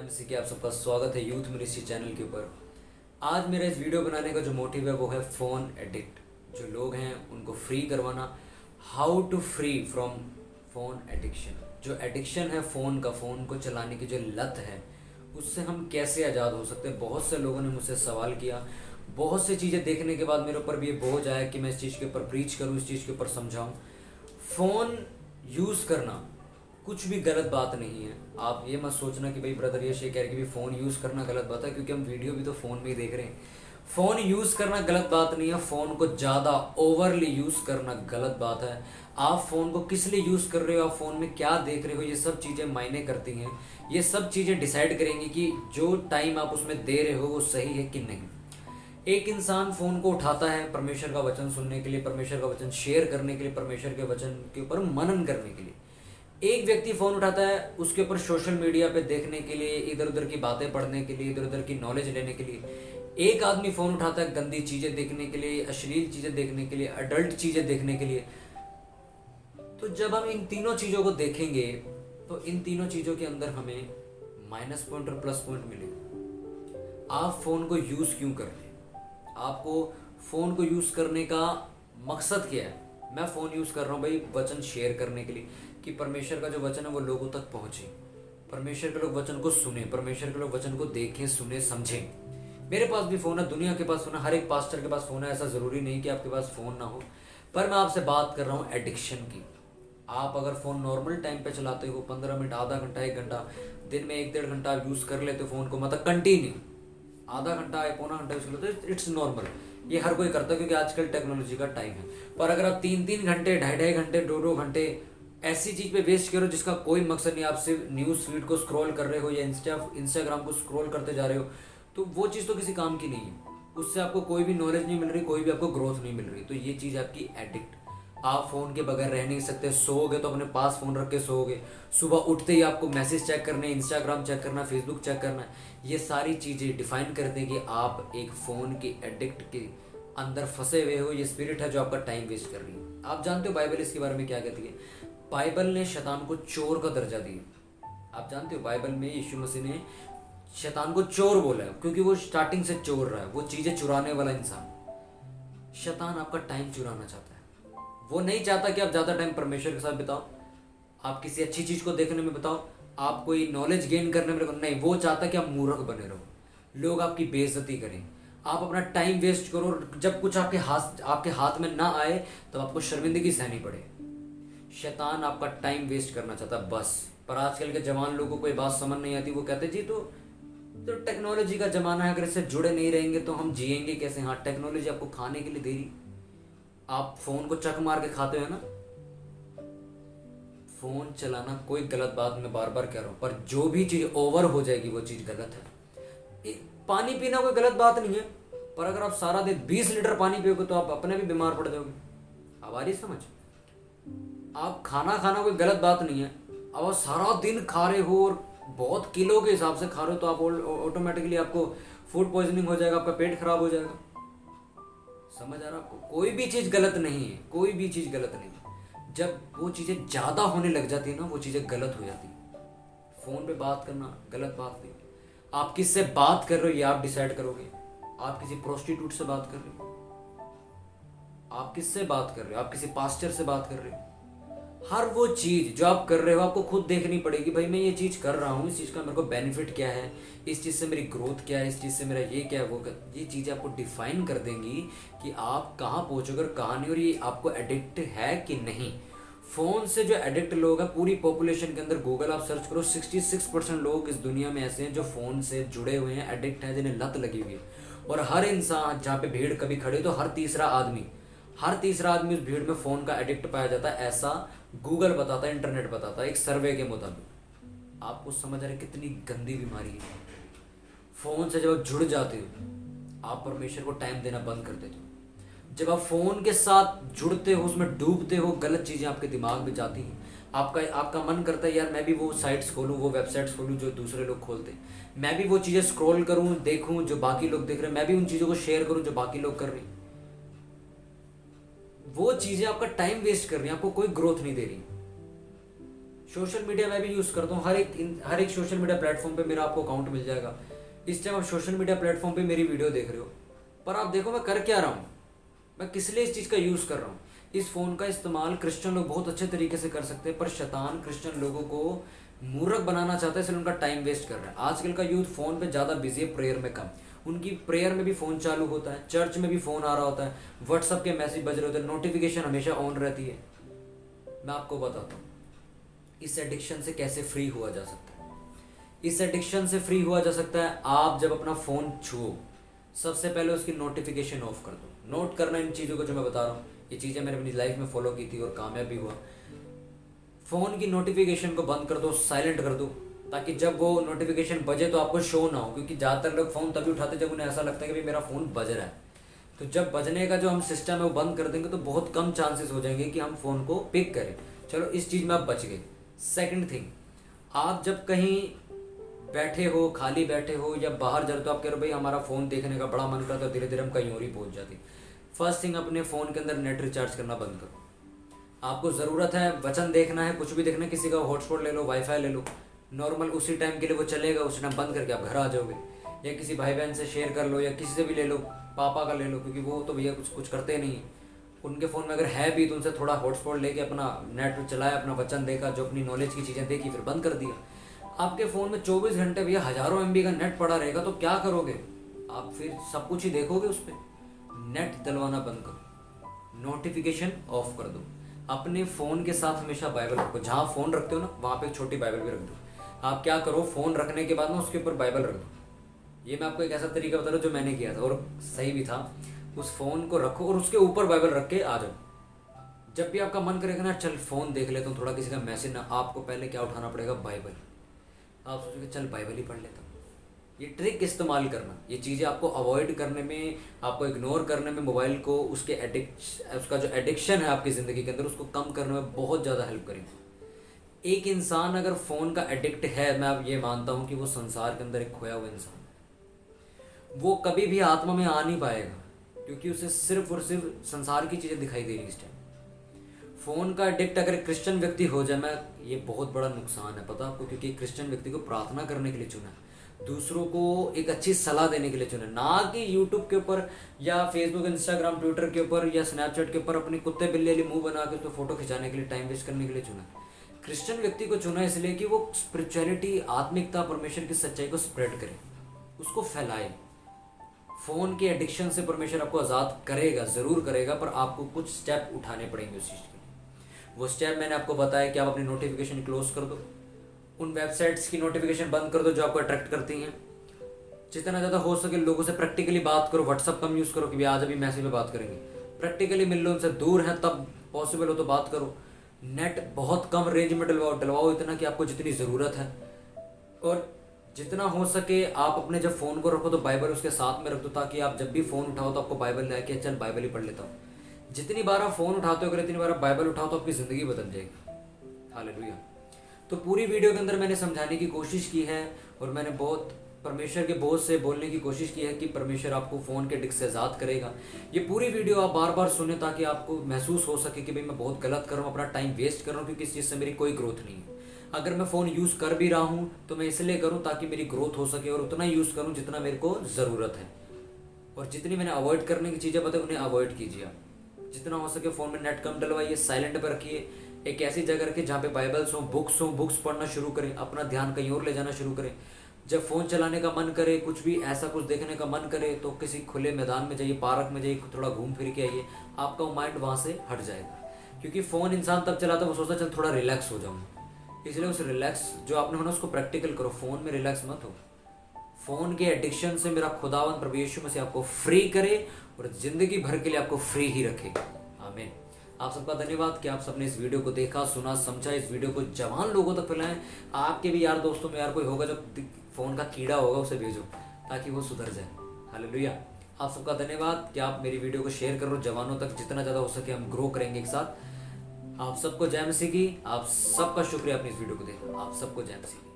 MC के आप सबका स्वागत है यूथ मिनिस्ट्री चैनल के ऊपर। आज मेरा इस वीडियो बनाने का जो मोटिव है वो है फ़ोन एडिक्ट जो लोग हैं, उनको फ्री करवाना। How to free from phone addiction जो एडिक्शन है फ़ोन का फ़ोन को चलाने की जो लत है, उससे हम कैसे आज़ाद हो सकते हैं? बहुत से लोगों ने मुझसे सवाल किया। बहुत सी चीज़ें देखने के बाद मेरे ऊपर भी ये बोझ आया कि मैं इस चीज़ के ऊपर प्रीच करूँ, इस चीज़ के ऊपर समझाऊँ। फ़ोन यूज़ करना। कुछ भी गलत बात नहीं है। आप ये मत सोचना कि भाई ब्रदर यश ये कह रहे कि फ़ोन यूज़ करना गलत बात है, क्योंकि हम वीडियो भी तो फ़ोन में ही देख रहे हैं। फ़ोन यूज़ करना गलत बात नहीं है फ़ोन को ज़्यादा ओवरली यूज़ करना गलत बात है। आप फ़ोन को किस लिए यूज़ कर रहे हो, आप फ़ोन में क्या देख रहे हो, ये सब चीज़ें मायने करती हैं। ये सब चीज़ें डिसाइड करेंगी कि जो टाइम आप उसमें दे रहे हो, वो सही है कि नहीं। एक इंसान फ़ोन को उठाता है परमेश्वर का वचन सुनने के लिए, परमेश्वर का वचन शेयर करने के लिए, परमेश्वर के वचन के ऊपर मनन करने के लिए। एक व्यक्ति फ़ोन उठाता है, उसके ऊपर सोशल मीडिया पे देखने के लिए इधर उधर की बातें पढ़ने के लिए इधर उधर की नॉलेज लेने के लिए। एक आदमी फ़ोन उठाता है गंदी चीज़ें देखने के लिए, अश्लील चीज़ें देखने के लिए अडल्ट चीज़ें देखने के लिए। तो जब हम इन तीनों चीज़ों को देखेंगे तो इन तीनों चीज़ों के अंदर हमें माइनस पॉइंट और प्लस पॉइंट मिलेगा। आप फ़ोन को यूज़ क्यों कर रहे हैं? आपको फ़ोन को यूज़ करने का मकसद क्या है? मैं फ़ोन यूज़ कर रहा हूँ भाई, वचन शेयर करने के लिए। कि परमेश्वर का जो वचन है वो लोगों तक पहुँचे। परमेश्वर के लोग वचन को सुने, परमेश्वर के लोग वचन को देखें, सुने, समझें। मेरे पास भी फ़ोन है, दुनिया के पास फ़ोन है, हर एक पास्टर के पास फ़ोन है, ऐसा ज़रूरी नहीं कि आपके पास फ़ोन ना हो। पर मैं आपसे बात कर रहा हूँ एडिक्शन की। आप अगर फ़ोन नॉर्मल टाइम पे चलाते हो, पंद्रह मिनट, आधा घंटा, एक घंटा, दिन में एक डेढ़ घंटा आप यूज़ कर लेते हो फ़ोन को मतलब कंटिन्यू आधा घंटा या पौना घंटा यूज़ कर लेते इट्स नॉर्मल ये हर कोई करता है क्योंकि आजकल टेक्नोलॉजी का टाइम है। पर अगर आप तीन तीन घंटे ढाई ढाई घंटे दो दो घंटे ऐसी चीज़ पे वेस्ट करो जिसका कोई मकसद नहीं, आप सिर्फ़ न्यूज़ फ़ीड को स्क्रॉल कर रहे हो या इंस्टा इंस्टाग्राम को स्क्रॉल करते जा रहे हो तो वो चीज़ तो किसी काम की नहीं है। उससे आपको कोई भी नॉलेज नहीं मिल रही, कोई भी आपको ग्रोथ नहीं मिल रही तो ये चीज़ आपकी एडिक्ट आप फ़ोन के बगैर रह नहीं सकते, सोओगे तो अपने पास फ़ोन रख के सोओगे। सुबह उठते ही आपको मैसेज चेक करने इंस्टाग्राम चेक करना फेसबुक चेक करना, ये सारी चीज़ें डिफाइन करते हैं कि आप एक फ़ोन के एडिक्ट के अंदर फंसे हुए हो, ये स्पिरिट है जो आपका टाइम वेस्ट कर रही है। आप जानते हो बाइबल इसके बारे में क्या कहती है? बाइबल ने शैतान को चोर का दर्जा दिया। आप जानते हो, बाइबल में यीशु मसीह ने शैतान को चोर बोला है, क्योंकि वो स्टार्टिंग से चोर रहा है, वो चीज़ें चुराने वाला इंसान। शैतान आपका टाइम चुराना चाहता है। वो नहीं चाहता कि आप ज़्यादा टाइम परमेश्वर के साथ बिताओ। आप किसी अच्छी चीज़ को देखने में बताओ। आप कोई नॉलेज गेन करने में नहीं, वो चाहता कि आप मूर्ख बने रहो। लोग आपकी बेइज्जती करें। आप अपना टाइम वेस्ट करो जब कुछ आपके हाथ आपके हाथ में ना आए तो आपको शर्मिंदगी सहनी पड़े। शैतान आपका टाइम वेस्ट करना चाहता बस। पर आजकल के जवान लोगों को कोई बात समझ नहीं आती, वो कहते जी तो तो टेक्नोलॉजी का जमाना है, अगर इससे जुड़े नहीं रहेंगे तो हम जिएँगे कैसे? हाँ टेक्नोलॉजी आपको खाने के लिए दे रही। आप फ़ोन को चक मार के खाते हो ना? फ़ोन चलाना कोई गलत बात मैं बार बार कह रहा हूँ। पर जो भी चीज़ ओवर हो जाएगी, वो चीज़ गलत है। पानी पीना कोई गलत बात नहीं है, पर अगर आप सारा दिन बीस लीटर पानी पियोगे तो आप अपने भी बीमार पड़ जाओगे। रही समझ। आप खाना खाना कोई गलत बात नहीं है। अब आप सारा दिन खा रहे हो और बहुत किलो के हिसाब से खा रहे हो तो आप ऑटोमेटिकली आपको फ़ूड पॉइजनिंग हो जाएगा, आपका पेट खराब हो जाएगा। समझ आ रहा आपको? कोई भी चीज़ गलत नहीं है, कोई भी चीज़ गलत नहीं है। जब वो चीज़ें ज़्यादा होने लग जाती है ना, वो चीज़ें गलत हो जाती फ़ोन पे बात करना गलत बात नहीं आप किससे बात कर रहे हो ये आप डिसाइड करोगे। आप किसी प्रोस्टिट्यूट से बात कर रहे हो। आप किससे बात कर रहे हो? आप किसी पास्टर से बात कर रहे हो। हर वो चीज़ जो आप कर रहे हो, आपको खुद देखनी पड़ेगी, भाई, मैं ये चीज़ कर रहा हूँ, इस चीज़ का मेरे को बेनिफिट क्या है? इस चीज़ से मेरी ग्रोथ क्या है? इस चीज़ से मेरा ये क्या है? वो क्या ये चीज़ें आपको डिफाइन कर देंगी कि आप कहाँ पहुंचोगे और कहाँ नहीं, और ये आपको एडिक्ट है कि नहीं। फ़ोन से जो एडिक्ट लोग हैं, पूरी पॉपुलेशन के अंदर गूगल आप सर्च करो 66 परसेंट लोग इस दुनिया में ऐसे हैं जो फ़ोन से जुड़े हुए हैं एडिक्ट हैं, जिन्हें लत लगी हुई है। और हर इंसान जहाँ पे भीड़ कभी खड़े तो हर तीसरा आदमी हर तीसरा आदमी उस भीड़ में फ़ोन का एडिक्ट पाया जाता है, ऐसा गूगल बताता है इंटरनेट बताता है, एक सर्वे के मुताबिक। आपको समझ रहे कितनी गंदी बीमारी है। फ़ोन से जब आप जुड़ जाते हो, आप परमेश्वर को टाइम देना बंद कर देते हो। जब आप फ़ोन के साथ जुड़ते हो, उसमें डूबते हो, गलत चीज़ें आपके दिमाग में जाती हैं, आपका आपका मन करता है, यार मैं भी वो साइट्स खोलूँ, वो वेबसाइट्स खोलूँ जो दूसरे लोग खोलते हैं। मैं भी वो चीज़ें स्क्रॉल करूँ, देखूँ, जो बाकी लोग देख रहे हैं, मैं भी उन चीज़ों को शेयर करूँ, जो बाकी लोग कर रहे हैं। वो चीज़ें आपका टाइम वेस्ट कर रही है, आपको कोई ग्रोथ नहीं दे रही। सोशल मीडिया मैं भी यूज़ करता हूँ, हर एक हर एक सोशल मीडिया प्लेटफॉर्म पे मेरा आपको अकाउंट मिल जाएगा। इस टाइम आप सोशल मीडिया प्लेटफॉर्म पे मेरी वीडियो देख रहे हो। पर आप देखो मैं कर क्या रहा हूँ? मैं किस लिए इस चीज़ का यूज़ कर रहा हूँ? इस फ़ोन का इस्तेमाल क्रिश्चियन लोग बहुत अच्छे तरीके से कर सकते हैं, पर शैतान क्रिश्चियन लोगों को मूर्ख बनाना चाहता है, इसलिए उनका टाइम वेस्ट कर रहा है। आजकल का यूथ फ़ोन पे ज़्यादा बिज़ी है प्रेयर में कम। उनकी प्रेयर में भी फ़ोन चालू होता है चर्च में भी फ़ोन आ रहा होता है व्हाट्सअप के मैसेज बज रहे होते हैं नोटिफिकेशन हमेशा ऑन रहती है। मैं आपको बताता हूँ, इस एडिक्शन से कैसे फ्री हुआ जा सकता है? इस एडिक्शन से फ्री हुआ जा सकता है, आप जब अपना फ़ोन छुओ, सबसे पहले उसकी नोटिफिकेशन ऑफ़ कर दो। नोट करना इन चीज़ों को जो मैं बता रहा हूँ। ये चीज़ें मैंने अपनी लाइफ में फॉलो की थी और कामयाब भी हुआ। फ़ोन की नोटिफिकेशन को बंद कर दो साइलेंट कर दो, ताकि जब वो नोटिफिकेशन बजे तो आपको शो ना हो, क्योंकि ज़्यादातर लोग फ़ोन तभी उठाते जब उन्हें ऐसा लगता है कि भाई मेरा फ़ोन बज रहा है। तो जब बजने का जो हम सिस्टम है वो बंद कर देंगे तो बहुत कम चांसेस हो जाएँगे कि हम फ़ोन को पिक करें। चलो, इस चीज़ में आप बच गए। सेकेंड थिंग आप जब कहीं बैठे हो, खाली बैठे हो या बाहर जा रहे तो आप कह रहे हो, भाई, हमारा फ़ोन देखने का बड़ा मन करता है धीरे धीरे हम कहीं और ही पहुँच जाते फ़र्स्ट थिंग अपने फ़ोन के अंदर नेट रिचार्ज करना बंद करो। आपको ज़रूरत है, वचन देखना है, कुछ भी देखना है, किसी का हॉटस्पॉट ले लो वाईफाई ले लो। नॉर्मल उसी टाइम के लिए वो चलेगा, उस टाइम बंद करके आप घर आ जाओगे। या किसी भाई बहन से शेयर कर लो, या किसी से भी ले लो, पापा का ले लो, क्योंकि वो तो भैया कुछ कुछ करते नहीं है। उनके फ़ोन में अगर है भी तो उनसे थोड़ा हॉटस्पॉट लेके अपना नेट चलाया, अपना वचन देखा, जो अपनी नॉलेज की चीज़ें देखी, फिर बंद कर दिया। आपके फ़ोन में चौबीस घंटे भैया हज़ारों एमबी का नेट पड़ा रहेगा तो क्या करोगे? आप फिर सब कुछ ही देखोगे उस पर नेट डलवाना बंद करो। नोटिफिकेशन ऑफ़ कर दो। अपने फ़ोन के साथ हमेशा बाइबल रखो। जहाँ फ़ोन रखते हो ना, वहाँ पे एक छोटी बाइबल भी रख दो। आप क्या करो, फ़ोन रखने के बाद ना उसके ऊपर बाइबल रख दो। ये मैं आपको एक ऐसा तरीका बता रहा हूँ जो मैंने किया था, और सही भी था। उस फ़ोन को रखो और उसके ऊपर बाइबल रख के आ जाओ। जब भी आपका मन करेगा ना, चल फ़ोन देख लेता हूँ, थोड़ा किसी का मैसेज ना, आपको पहले क्या उठाना पड़ेगा? बाइबल। आप सोचोगे, चल बाइबल ही पढ़ लेता हूँ। ये ट्रिक इस्तेमाल करना। ये चीज़ें आपको अवॉइड करने में, आपको इग्नोर करने में मोबाइल को उसके एडिक्श उसका जो एडिक्शन है आपकी ज़िंदगी के अंदर, उसको कम करने में बहुत ज़्यादा हेल्प करेंगे। एक इंसान अगर फ़ोन का एडिक्ट है, मैं अब ये मानता हूँ कि वो संसार के अंदर एक खोया हुआ इंसान वो कभी भी आत्मा में आ नहीं पाएगा, क्योंकि उसे सिर्फ़ और सिर्फ़ संसार की चीज़ें दिखाई दे रही इस टाइम फ़ोन का एडिक्ट अगर क्रिश्चियन व्यक्ति हो जाए, मैं, ये बहुत बड़ा नुकसान है, पता आपको? क्योंकि क्रिश्चियन व्यक्ति को प्रार्थना करने के लिए चुना है। दूसरों को एक अच्छी सलाह देने के लिए चुने। ना कि यूट्यूब के ऊपर या फेसबुक इंस्टाग्राम ट्विटर के ऊपर या स्नैपचैट के ऊपर अपने कुत्ते बिल्ली वाली मुँह बना के उसको तो फ़ोटो खिंचाने के लिए टाइम वेस्ट करने के लिए चुना। क्रिश्चियन व्यक्ति को चुना इसलिए कि वो स्पिरिचुअलिटी आत्मिकता परमेश्वर की सच्चाई को स्प्रेड करे। उसको फैलाए। फ़ोन के एडिक्शन से परमेश्वर आपको आज़ाद करेगा, ज़रूर करेगा, पर आपको कुछ स्टेप उठाने पड़ेंगे उस चीज़ के लिए। वो स्टेप मैंने आपको बताया कि आप अपनी नोटिफिकेशन क्लोज कर दो। उन वेबसाइट्स की नोटिफिकेशन बंद कर दो जो आपको अट्रैक्ट करती हैं। जितना ज़्यादा हो सके लोगों से प्रैक्टिकली बात करो व्हाट्सअप कम यूज़ करो कि आज अभी मैसेज में बात करेंगे। प्रैक्टिकली मिल लो उनसे, दूर हैं तब पॉसिबल हो तो बात करो। नेट बहुत कम रेंज में डलवाओ डलवाओ इतना कि आपको जितनी ज़रूरत है। और जितना हो सके आप अपने जब फ़ोन को रखो तो बाइबल उसके साथ में रख दो ताकि आप जब भी फ़ोन उठाओ तो आपको बाइबल लेके चल बाइबल ही पढ़ लेता हूँ। जितनी बार आप फ़ोन उठाते हो, अगर इतनी बार आप बाइबल उठाओ तो आपकी ज़िंदगी बदल जाएगी। हालेलुया तो पूरी वीडियो के अंदर मैंने समझाने की कोशिश की है और मैंने बहुत परमेश्वर के बोझ से बोलने की कोशिश की है कि परमेश्वर आपको फ़ोन के डिक से आज़ाद करेगा। ये पूरी वीडियो आप बार बार सुने ताकि आपको महसूस हो सके कि भाई मैं बहुत गलत कर रहा हूँ, अपना टाइम वेस्ट कर रहा हूँ, क्योंकि इस चीज़ से मेरी कोई ग्रोथ नहीं है। अगर मैं फ़ोन यूज़ कर भी रहा हूँ तो मैं इसलिए करूँ ताकि मेरी ग्रोथ हो सके और उतना यूज़ करूँ जितना मेरे को ज़रूरत है। और जितनी मैंने अवॉइड करने की चीज़ें पता उन्हें अवॉइड कीजिए जितना हो सके फ़ोन में नेट कम डलवाइए, साइलेंट पर रखिए। एक ऐसी जगह रखें जहाँ पे बाइबल्स हों, बुक्स हों, बुक्स पढ़ना शुरू करें, अपना ध्यान कहीं और ले जाना शुरू करें। जब फ़ोन चलाने का मन करे, कुछ भी ऐसा कुछ देखने का मन करे तो किसी खुले मैदान में जाइए, पार्क में जाइए, थोड़ा घूम फिर के आइए, आपका माइंड वहाँ से हट जाएगा। क्योंकि फ़ोन इंसान तब चलाता है, वो सोचता चल, थोड़ा रिलैक्स हो जाऊँ इसलिए उस रिलैक्स जो आपने होना उसको प्रैक्टिकल करो। फ़ोन में रिलैक्स मत हो। फ़ोन के एडिक्शन से मेरा खुदावन प्रभु यीशु में से आपको फ्री करे और ज़िंदगी भर के लिए आपको फ्री ही रखे। आमीन। आप सबका धन्यवाद कि आप सबने इस वीडियो को देखा, सुना, समझा। इस वीडियो को जवान लोगों तक फैलाएँ। आपके भी यार दोस्तों में यार कोई होगा जो फ़ोन का कीड़ा होगा, उसे भेजो, ताकि वो सुधर जाए। हालेलुया। आप सबका धन्यवाद कि आप मेरी वीडियो को शेयर करो जवानों तक। जितना ज़्यादा हो सके हम ग्रो करेंगे एक साथ। आप सबको जय मसीह की। आप सबका शुक्रिया अपनी इस वीडियो को देखो। आप सबको जय मसीह